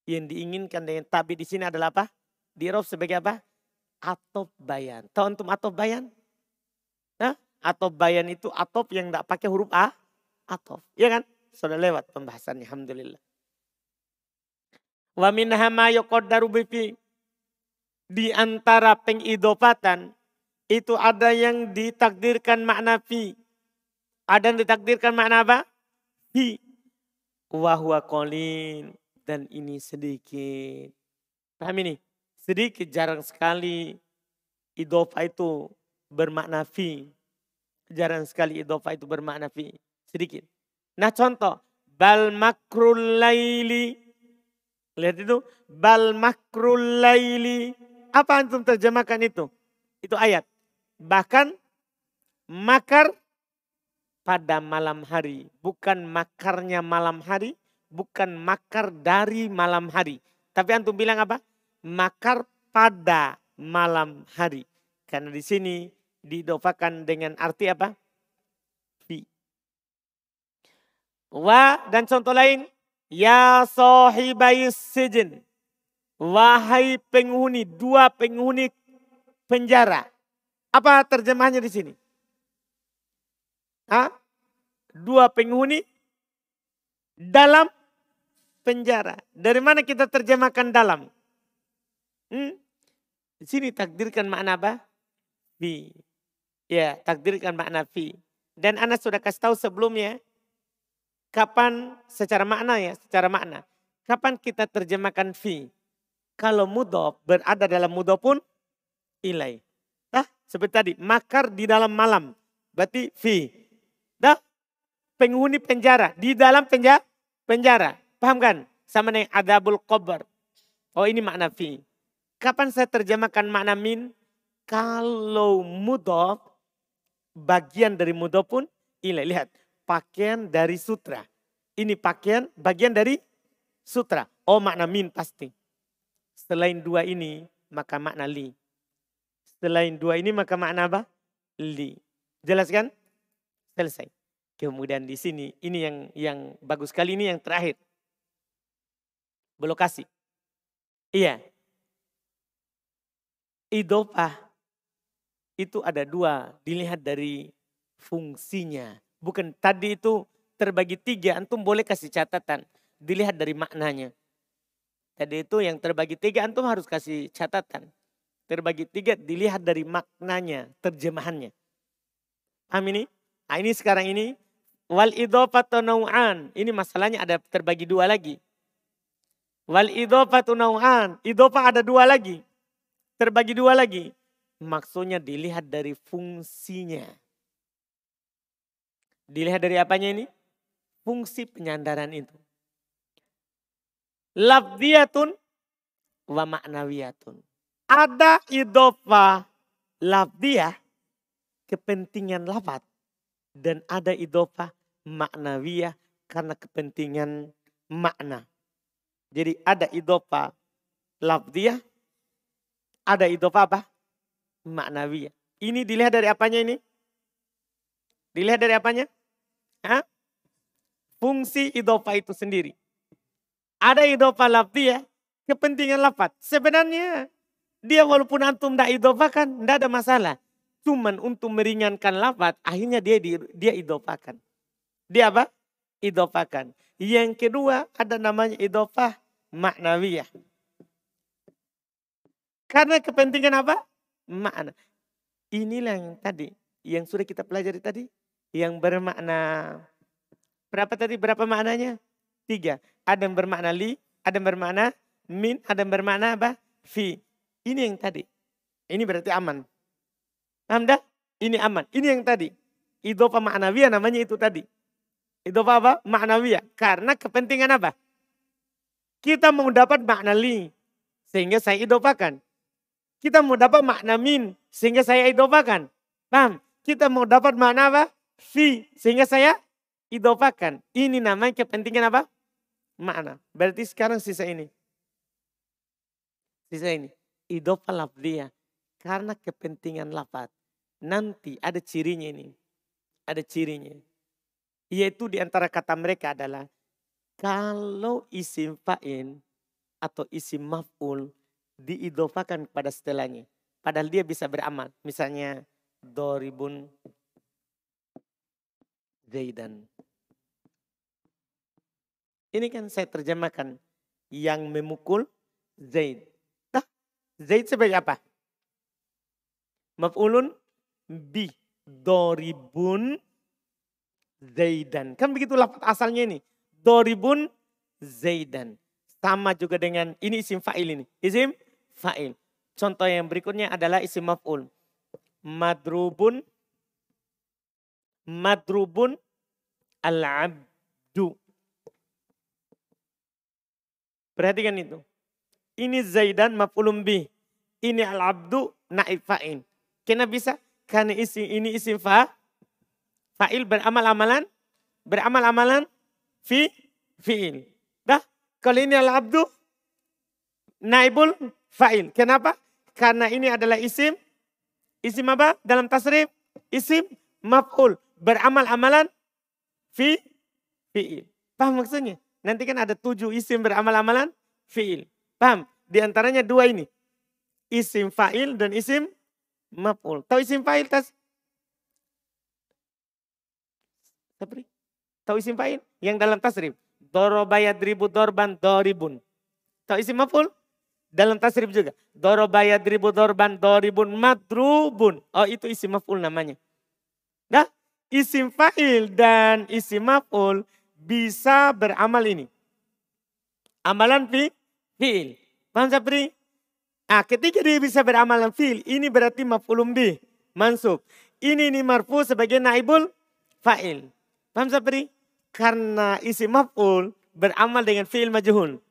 Yang diinginkan dengan tabi di sini adalah apa? Di Rob sebagai apa? Atof bayan. Tahu untuk atof bayan? Nah, atof bayan itu atof yang tidak pakai huruf A. Atof. Iya kan? Sudah lewat pembahasannya. Alhamdulillah. Wa minha ma yuqaddaru Di antara pengidopatan itu ada yang ditakdirkan makna fi. Ada yang ditakdirkan makna apa? Fi. Kolin. Dan ini sedikit. Paham ini? Sedikit jarang sekali idofa itu bermakna fi. Jarang sekali idofa itu bermakna fi. Sedikit. Nah contoh. Bal makrul laili. Lihat itu. Bal makrul laili. Apa antum terjemahkan itu? Itu ayat. Bahkan makar pada malam hari. Bukan makarnya malam hari, bukan makar dari malam hari. Tapi antum bilang apa? Makar pada malam hari. Karena di sini didofakan dengan arti apa? Fi. Wa dan contoh lain. Ya sohibai sijin. Wahai penghuni, dua penghuni penjara. Apa terjemahnya di sini? ha? dua penghuni dalam penjara. Dari mana kita terjemahkan dalam? Hmm? Di sini takdirkan makna apa? Fi. Ya, takdirkan makna fi. Dan Anas sudah kasih tahu sebelumnya kapan secara makna ya, secara makna. Kapan kita terjemahkan fi? Kalau mudof berada dalam mudof pun ilai. Nah, seperti tadi, makar di dalam malam. Berarti fi. Dah penghuni penjara di dalam penjara penjara paham kan sama dengan adabul qabr oh ini makna fi Kapan saya terjemahkan makna min? Kalau mudof, bagian dari mudof pun, ini lihat, pakaian dari sutra. Ini pakaian bagian dari sutra. Oh makna min pasti. Selain dua ini, maka makna li. Selain dua ini, maka makna apa? Li. Jelas kan? Selesai. Kemudian di sini, ini yang yang bagus sekali, ini yang terakhir. Belokasi. Iya, idopah itu ada dua, dilihat dari fungsinya. Bukan tadi itu terbagi tiga, antum boleh kasih catatan. Dilihat dari maknanya. Tadi itu yang terbagi tiga, antum harus kasih catatan. Terbagi tiga, dilihat dari maknanya, terjemahannya. Paham ini? Nah, ini sekarang ini, wal idopatu nau'an. Ini masalahnya ada terbagi dua lagi. Wal idopatu nau'an. Idopah ada dua lagi terbagi dua lagi. Maksudnya dilihat dari fungsinya. Dilihat dari apanya ini? Fungsi penyandaran itu. Labdiyatun wa maknawiyatun. Ada idofa labdiyah, kepentingan lafad. Dan ada idofa maknawiyah karena kepentingan makna. Jadi ada idofa labdiyah ada idofa apa? Maknawiyah. Ini dilihat dari apanya ini? Dilihat dari apanya? Hah? Fungsi idofa itu sendiri. Ada idofa lafziyah, kepentingan lafat. Sebenarnya dia walaupun antum tidak idofakan, tidak ada masalah. Cuman untuk meringankan lafat, akhirnya dia dia idofakan. Dia apa? Idofakan. Yang kedua ada namanya idofah maknawiyah. Karena kepentingan apa? Makna. Inilah yang tadi, yang sudah kita pelajari tadi. Yang bermakna, berapa tadi, berapa maknanya? Tiga. Ada yang bermakna li, ada yang bermakna min, ada yang bermakna apa? Fi. Ini yang tadi. Ini berarti aman. Paham dah? Ini aman. Ini yang tadi. Idopa maknawiyah namanya itu tadi. Idopa apa? Maknawiyah. Karena kepentingan apa? Kita mau dapat makna li. Sehingga saya idopakan. Kita mau dapat makna min sehingga saya idopakan. Paham? Kita mau dapat makna apa? Fi sehingga saya idopakan. Ini namanya kepentingan apa? Makna. Berarti sekarang sisa ini. Sisa ini. Idopa lafdiyah. Karena kepentingan lafad. Nanti ada cirinya ini. Ada cirinya. Yaitu di antara kata mereka adalah kalau isim fa'in atau isim maf'ul diidofakan kepada setelahnya. Padahal dia bisa beramal. Misalnya doribun Zaidan. Ini kan saya terjemahkan yang memukul Zaid. Nah, Zaid sebagai apa? Maf'ulun bi doribun Zaidan. Kan begitu lafaz asalnya ini. Doribun Zaidan. Sama juga dengan ini isim fa'il ini. Isim fa'il. Contoh yang berikutnya adalah isim maf'ul. Madrubun madrubun al-abdu. Perhatikan itu. Ini Zaidan maf'ulun bih. Ini al-abdu naib fa'il. Kenapa bisa? Karena isi, ini isim fa, fa'il beramal-amalan, beramal-amalan fi, fi'il. Dah, kalau ini al-abdu, naibul fa'il. Kenapa? Karena ini adalah isim. Isim apa? Dalam tasrif. Isim maf'ul. Beramal amalan fi fi'il. Paham maksudnya? Nanti kan ada tujuh isim beramal amalan fi'il. Paham? Di antaranya dua ini. Isim fa'il dan isim maf'ul. Tahu isim fa'il tas? Seperti? Tahu isim fa'il? Yang dalam tasrif. Dorobayadribu dorban doribun. Tahu isim maf'ul? Dalam tasrif juga. Dorobaya dribu dorban doribun madrubun. Oh itu isim maf'ul namanya. Nah isim fa'il dan isim maf'ul bisa beramal ini. Amalan fi, fi'il. Paham Sapri? Ah, ketika dia bisa beramalan fi'il, ini berarti maf'ulun bi, mansub. Ini ini marfu sebagai naibul fa'il. Paham Sapri? Karena isim maf'ul beramal dengan fi'il majhul.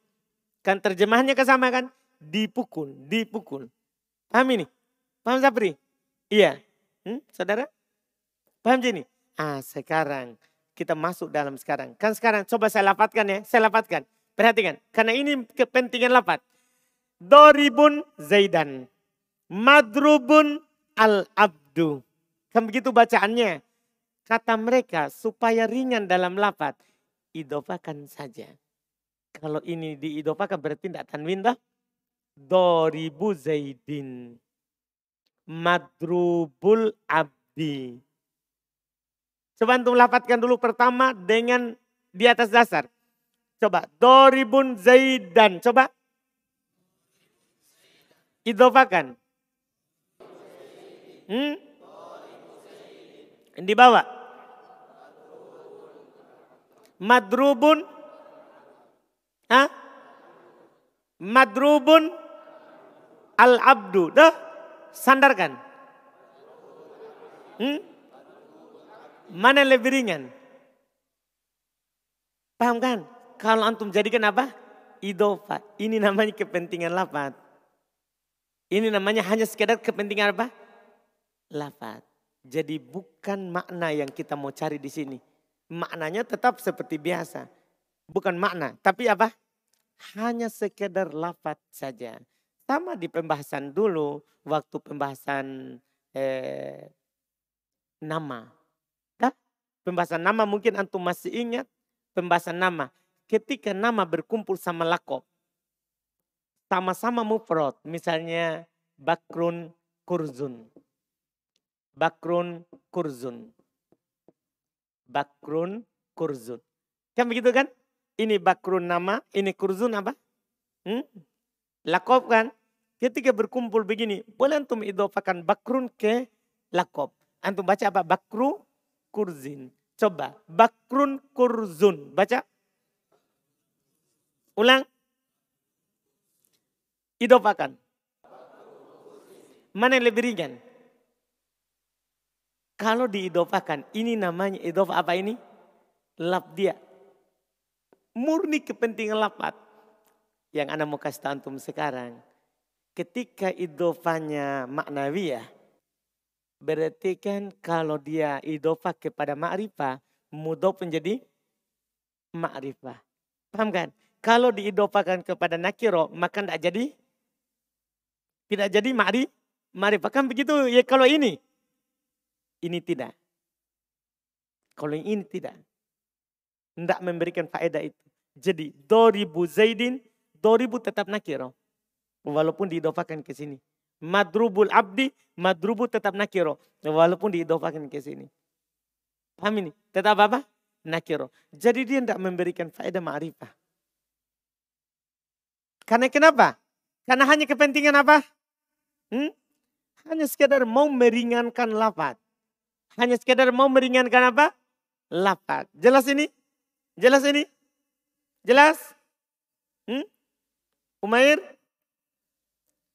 Kan terjemahannya kesama kan? dipukul, dipukul. Paham ini? Paham Sapri? Iya. Hmm, saudara? Paham ini? Ah sekarang kita masuk dalam sekarang. Kan sekarang coba saya lapatkan ya, saya lapatkan. Perhatikan, karena ini kepentingan lapat. Doribun Zaidan. Madrubun al-abdu. Kan begitu bacaannya. Kata mereka supaya ringan dalam lapat. Idopakan saja. Kalau ini diidopakan berarti tidak tanwin dah. Doribu Zaidin. Madrubul abdi. Coba antum lapatkan dulu pertama dengan di atas dasar. Coba. Doribun Zaidan. Coba. Idofakan. Hmm? Di bawah. Madrubun. Hah? Madrubun al-abdu. Dah. Sandarkan. Hmm? Mana lebih ringan? Paham kan? Kalau antum jadikan apa? Idofa. Ini namanya kepentingan lapat. Ini namanya hanya sekedar kepentingan apa? Lapat. Jadi bukan makna yang kita mau cari di sini. Maknanya tetap seperti biasa. Bukan makna, tapi apa? Hanya sekedar lapat saja. Sama di pembahasan dulu, waktu pembahasan eh, nama. Pembahasan nama mungkin antum masih ingat pembahasan nama. Ketika nama berkumpul sama lakob. Sama-sama mufrad. Misalnya Bakrun Kurzun. Bakrun Kurzun. Bakrun Kurzun. Kan begitu kan? Ini Bakrun nama, ini Kurzun apa? Hmm? Lakob kan? Ketika berkumpul begini, boleh antum idofakan Bakrun ke lakob. Antum baca apa? Bakru kurzin. Coba, bakrun kurzun. Baca. Ulang. Idopakan. Mana yang lebih ringan? Kalau diidopakan, ini namanya idopa apa ini? dia. Murni kepentingan lapat. Yang Anda mau kasih tahu antum sekarang. Ketika idofanya maknawiyah, Berarti kan kalau dia idofa kepada ma'rifah, mudof menjadi ma'rifah. Paham kan? Kalau diidofakan kepada nakiro, maka tidak jadi tidak jadi ma'ri, ma'rifah. Kan begitu ya kalau ini. Ini tidak. Kalau ini tidak. Tidak memberikan faedah itu. Jadi, doribu Zaidin, doribu tetap nakiro. Walaupun diidofakan ke sini. Madrubul abdi, madrubu tetap nakiro. Walaupun diidofakan ke sini. Paham ini? Tetap apa? Nakiro. Jadi dia tidak memberikan faedah ma'rifah. Karena kenapa? Karena hanya kepentingan apa? Hmm? Hanya sekedar mau meringankan lafad. Hanya sekedar mau meringankan apa? Lafad. Jelas ini? Jelas ini? Jelas? Hmm? Umair?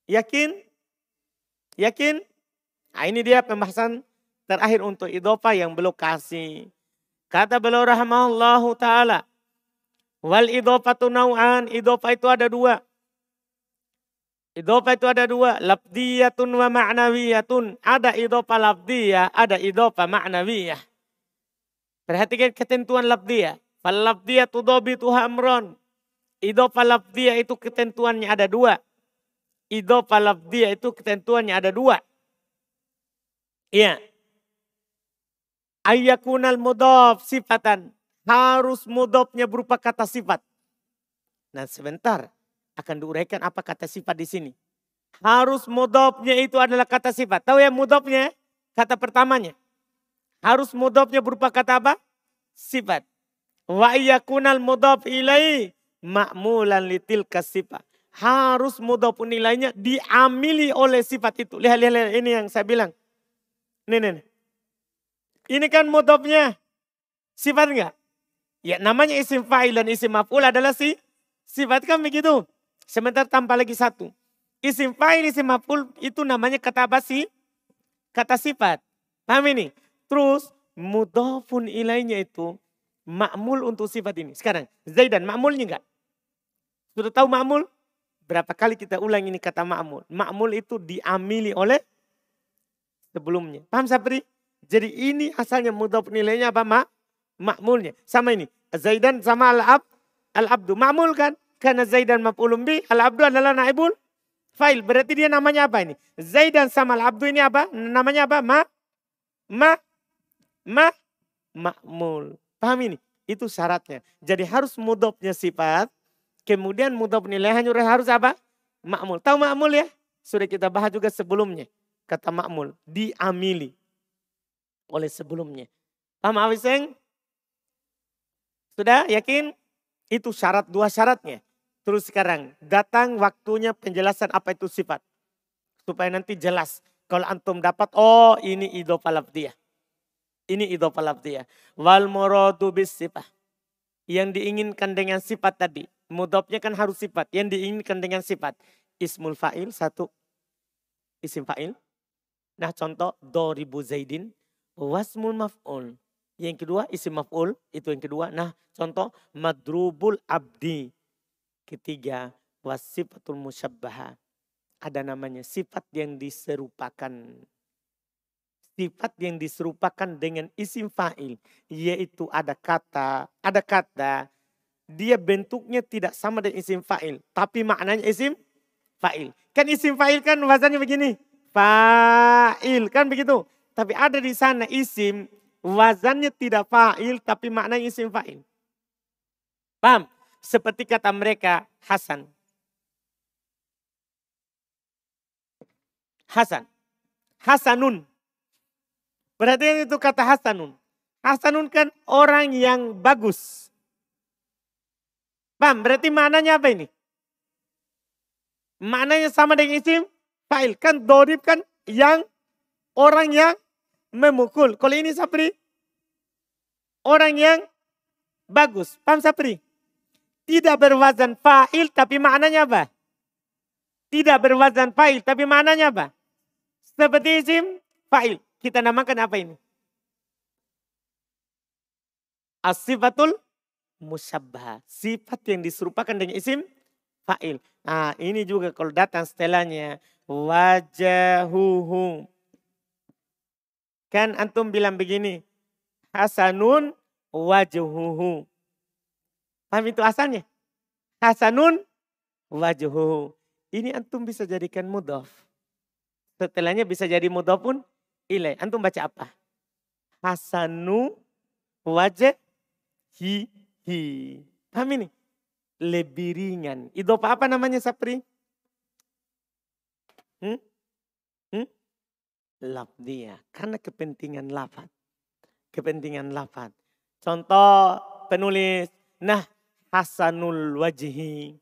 Yakin? Yakin? Nah, ini dia pembahasan terakhir untuk idopa yang belum kasih. Kata beliau rahimahullahu ta'ala. Wal idopatu nau'an. Idopa itu ada dua. Idopa itu ada dua. Labdiyatun wa ma'nawiyatun. Ada idopa labdiyah, ada idopa ma'nawiyah. Perhatikan ketentuan labdiyah. Fal labdiyah tu dobi tu hamron. Idopa labdiyah itu ketentuannya ada dua idhofa lafdiyah itu ketentuannya ada dua. Iya. Ayakunal mudhof sifatan. Harus mudhofnya berupa kata sifat. Nah sebentar akan diuraikan apa kata sifat di sini. Harus mudhofnya itu adalah kata sifat. Tahu ya mudhofnya? Kata pertamanya. Harus mudhofnya berupa kata apa? Sifat. Wa iyakunal mudhof ilai ma'mulan litil kasifat harus mudhafun nilainya diamili oleh sifat itu. Lihat, lihat, lihat ini yang saya bilang. Nih, nih, nih. Ini kan mudhafnya sifat enggak? Ya namanya isim fa'il dan isim maf'ul adalah si sifat kan begitu. Sebentar tambah lagi satu. Isim fa'il, isim maf'ul itu namanya kata apa sih? Kata sifat. Paham ini? Terus mudhafun ilainya itu makmul untuk sifat ini. Sekarang Zaidan makmulnya enggak? Sudah tahu makmul? Berapa kali kita ulang ini kata ma'mul. Ma'mul itu diamili oleh sebelumnya. Paham Sapri? Jadi ini asalnya mudhaf nilainya apa? Ma? Ma'mulnya. Sama ini. Zaidan sama al-ab. Al-abdu. Ma'mul kan? Karena Zaidan maf'ulun bi. Al-abdu adalah naibul fa'il. Berarti dia namanya apa ini? Zaidan sama al-abdu ini apa? Namanya apa? Ma? Ma? Ma? Ma'mul. Paham ini? Itu syaratnya. Jadi harus mudhafnya sifat Kemudian mudhaf nilai hanya harus apa? Ma'mul. Tahu ma'mul ya? Sudah kita bahas juga sebelumnya. Kata ma'mul. Diamili. Oleh sebelumnya. Paham Awiseng? Sudah yakin? Itu syarat dua syaratnya. Terus sekarang datang waktunya penjelasan apa itu sifat. Supaya nanti jelas. Kalau antum dapat, oh ini idofah dia. Ini idofah dia. Wal muradu bis sifat. Yang diinginkan dengan sifat tadi Mudhafnya kan harus sifat. Yang diinginkan dengan sifat. Ismul fa'il satu. Isim fa'il. Nah contoh. Doribu zaidin. Wasmul maf'ul. Yang kedua isim maf'ul. Itu yang kedua. Nah contoh. Madrubul abdi. Ketiga. Wasifatul musyabbaha. Ada namanya sifat yang diserupakan. Sifat yang diserupakan dengan isim fa'il. Yaitu ada kata. Ada kata dia bentuknya tidak sama dengan isim fa'il. Tapi maknanya isim fa'il. Kan isim fa'il kan wazannya begini. Fa'il kan begitu. Tapi ada di sana isim wazannya tidak fa'il tapi maknanya isim fa'il. Paham? Seperti kata mereka Hasan. Hasan. Hasanun. Berarti itu kata Hasanun. Hasanun kan orang yang bagus. Paham? Berarti maknanya apa ini? Maknanya sama dengan isim fa'il. Kan dorib kan yang orang yang memukul. Kalau ini sapri, orang yang bagus. Paham sapri? Tidak berwazan fa'il tapi maknanya apa? Tidak berwazan fa'il tapi maknanya apa? Seperti isim fa'il. Kita namakan apa ini? Asifatul musabbah. Sifat yang diserupakan dengan isim fa'il. Nah ini juga kalau datang setelahnya. Wajahuhu. Kan antum bilang begini. Hasanun wajuhuhu. Paham itu asalnya? Hasanun wajuhuhu. Ini antum bisa jadikan mudhaf. Setelahnya bisa jadi mudhaf pun ilai. Antum baca apa? Hasanu wajah hi hi. Paham ini? Lebih ringan. Idopa apa namanya Sapri? Hmm? Hmm? Labdia. Karena kepentingan lafad. Kepentingan lafad. Contoh penulis. Nah Hasanul wajihi.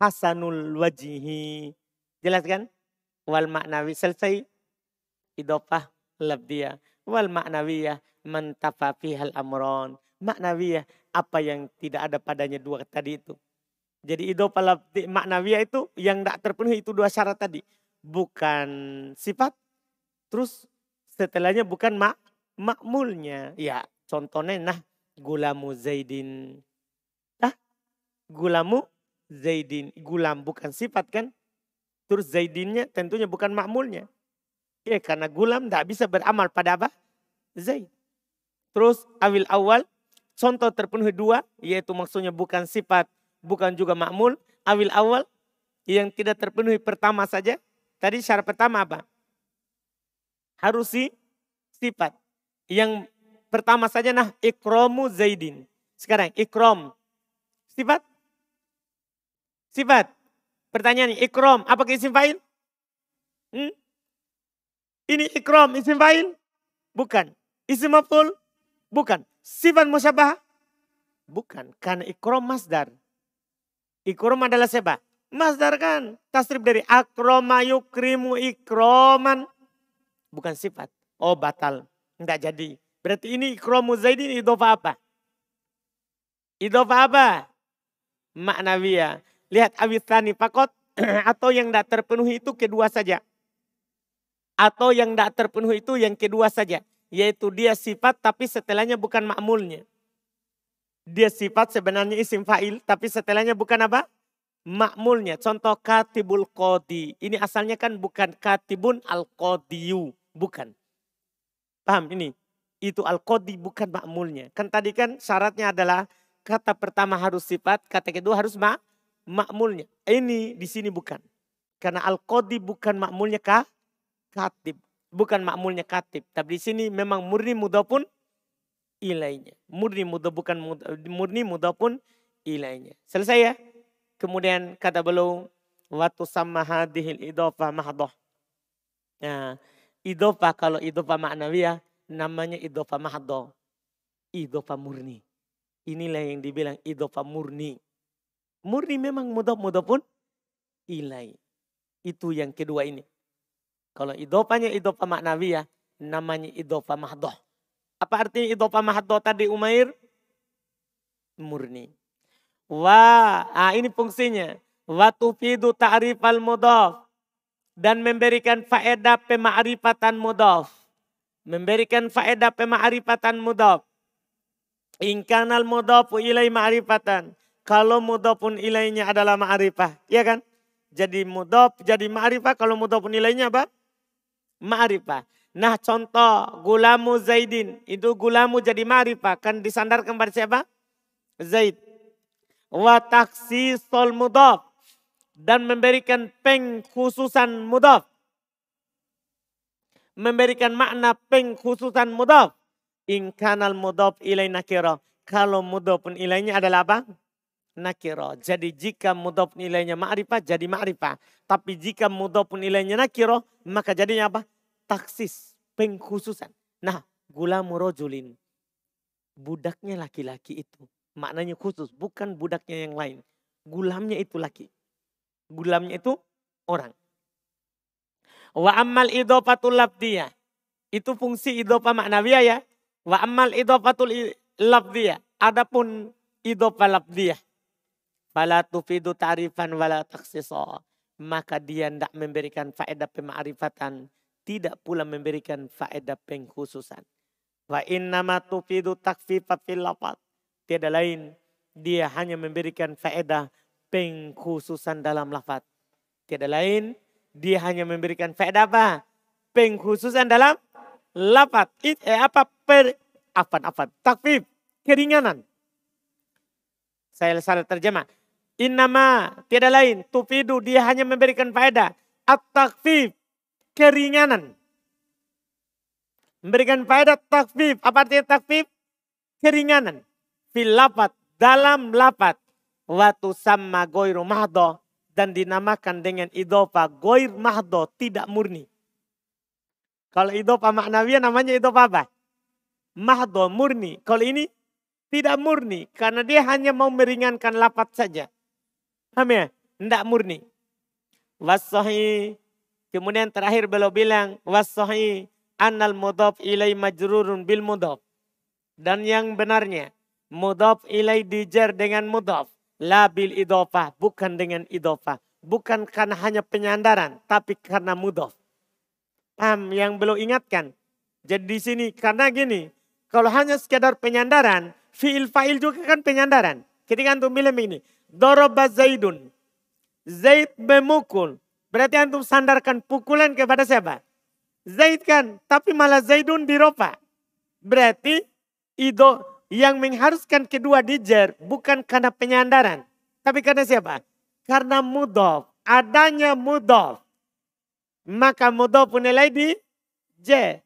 Hasanul wajihi. Jelas kan? Wal maknawi selesai. Idopah labdia. Wal maknawiyah mantafa fihal amron. Maknawiyah apa yang tidak ada padanya dua tadi itu. Jadi idopa maknawiyah itu yang tidak terpenuhi itu dua syarat tadi. Bukan sifat, terus setelahnya bukan mak makmulnya. Ya contohnya nah gulamu Zaidin. Nah gulamu Zaidin. Gulam bukan sifat kan. Terus Zaidinnya tentunya bukan makmulnya. Ya karena gulam tidak bisa beramal pada apa? Zaid. Terus awil awal contoh terpenuhi dua, yaitu maksudnya bukan sifat, bukan juga makmul. Awil awal yang tidak terpenuhi pertama saja. Tadi syarat pertama apa? Harus si sifat. Yang pertama saja nah ikromu zaidin. Sekarang ikrom. Sifat? Sifat. Pertanyaan ikrom. Apa isim fa'il? Hmm? Ini ikrom, isim fa'il? Bukan. Isim maf'ul? Bukan. Sifat musyabah? Bukan. Karena ikrom masdar. Ikrom adalah siapa? Masdar kan. Tasrif dari akroma yukrimu ikroman. Bukan sifat. Oh batal. Enggak jadi. Berarti ini ikromu zaidin idofa apa? Idofa apa? Maknawiyah. Lihat awithani pakot. atau yang tidak terpenuhi itu kedua saja. Atau yang tidak terpenuhi itu yang kedua saja. Yaitu dia sifat tapi setelahnya bukan makmulnya. Dia sifat sebenarnya isim fa'il tapi setelahnya bukan apa? makmulnya. Contoh katibul kodi. Ini asalnya kan bukan katibun al kodiyu. Bukan. Paham ini? Itu al kodi bukan makmulnya. Kan tadi kan syaratnya adalah kata pertama harus sifat, kata kedua harus mak makmulnya. Ini di sini bukan. Karena al kodi bukan makmulnya kah? Katib. Bukan makmulnya katib. Tapi di sini memang murni mudapun ilainya. Murni mudah bukan murni mudah pun ilainya. Selesai ya? Kemudian kata beliau waktu sama hadihil idofa mahdoh. Nah, idofa kalau idofa maknawiyah namanya idofa mahdoh. Idofa murni. Inilah yang dibilang idofa murni. Murni memang mudah-mudah pun ilai. Itu yang kedua ini. Kalau idofanya idofa maknawiyah namanya idofa mahdoh. Apa artinya idofa mahdoh tadi Umair? Murni. Wa, ah ini fungsinya. Wa tufidu ta'rifal mudhaf. Dan memberikan faedah pema'rifatan mudhaf. Memberikan faedah pema'rifatan mudhaf. Ingkanal mudhafu ilai ma'rifatan. Kalau mudhafun ilainya adalah ma'rifah. Iya kan? Jadi mudhaf jadi ma'rifah. Kalau mudhafun ilainya apa? Ma'rifah. Nah contoh gulamu Zaidin. Itu gulamu jadi ma'rifah. Kan disandarkan pada siapa? Zaid wa taksisol mudhaf dan memberikan pengkhususan mudhaf memberikan makna pengkhususan mudhaf in kanal mudhaf ilai nakira kalau mudhaf pun ilainya adalah apa nakira jadi jika mudhaf ilainya ma'rifah jadi ma'rifah tapi jika mudhaf pun ilainya nakira maka jadinya apa taksis pengkhususan nah gulamu rojulin budaknya laki-laki itu Maknanya khusus, bukan budaknya yang lain. Gulamnya itu laki. Gulamnya itu orang. Wa ammal idopatul labdiyah. Itu fungsi idopa maknawiyah ya. Wa ammal idopatul labdiyah. Adapun idopa labdiyah. Fala tufidu ta'rifan wala taksisa. Maka dia tidak memberikan faedah pemarifatan. Tidak pula memberikan faedah pengkhususan. Wa innama tufidu takfifa fil lafad Tiada lain, dia hanya memberikan faedah pengkhususan dalam lafaz. Tiada lain, dia hanya memberikan faedah apa? Pengkhususan dalam lafaz. Eh, apa per apa apa takfif keringanan. Saya salah terjemah. Innama tiada lain tufidu dia hanya memberikan faedah at-takfif keringanan. Memberikan faedah takfif. Apa artinya takfif? Keringanan fil dalam lapat watu sama goiru mahdo dan dinamakan dengan idopa goir mahdo tidak murni. Kalau idopa maknawiyah namanya idopa apa? Mahdo murni. Kalau ini tidak murni karena dia hanya mau meringankan lapat saja. Paham ya? Tidak murni. Wasohi. Kemudian terakhir beliau bilang wasohi anal mudhaf ilai majrurun bil mudhaf. Dan yang benarnya Mudhaf ilai dijar dengan mudhaf. La bil idofah. Bukan dengan idofah. Bukan karena hanya penyandaran. Tapi karena mudhaf. Paham yang belum ingatkan. Jadi di sini karena gini. Kalau hanya sekedar penyandaran. Fi'il fa'il juga kan penyandaran. Ketika antum bilang ini. Doroba Zaidun. Zaid memukul. Berarti antum sandarkan pukulan kepada siapa? Zaid kan. Tapi malah Zaidun diropa. Berarti ido yang mengharuskan kedua dijer bukan karena penyandaran. Tapi karena siapa? Karena mudof. Adanya mudof. Maka mudof nilai di J.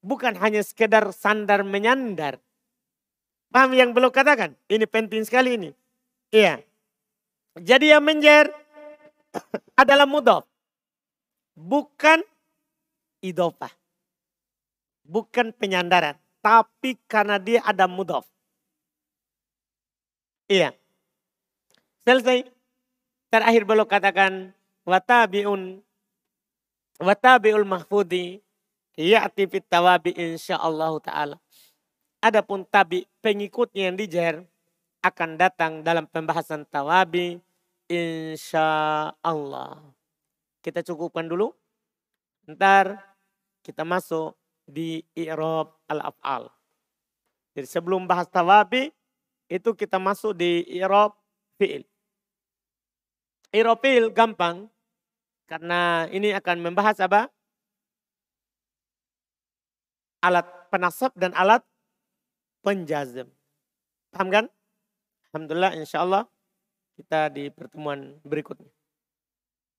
Bukan hanya sekedar sandar menyandar. Paham yang belum katakan? Ini penting sekali ini. Iya. Jadi yang menjer adalah mudof. Bukan idofah. Bukan penyandaran tapi karena dia ada mudhaf. Iya. Selesai. Terakhir belum katakan watabiun watabiul mahfudi ya'ti fit tawabi insyaallah taala. Adapun tabi pengikutnya yang dijer akan datang dalam pembahasan tawabi insya Allah. Kita cukupkan dulu. Ntar kita masuk di i'rab al-af'al. Jadi sebelum bahas tawabi, itu kita masuk di i'rab fi'il. Iropil gampang. Karena ini akan membahas apa? Alat penasab dan alat penjazm. Paham kan? Alhamdulillah insya Allah kita di pertemuan berikutnya.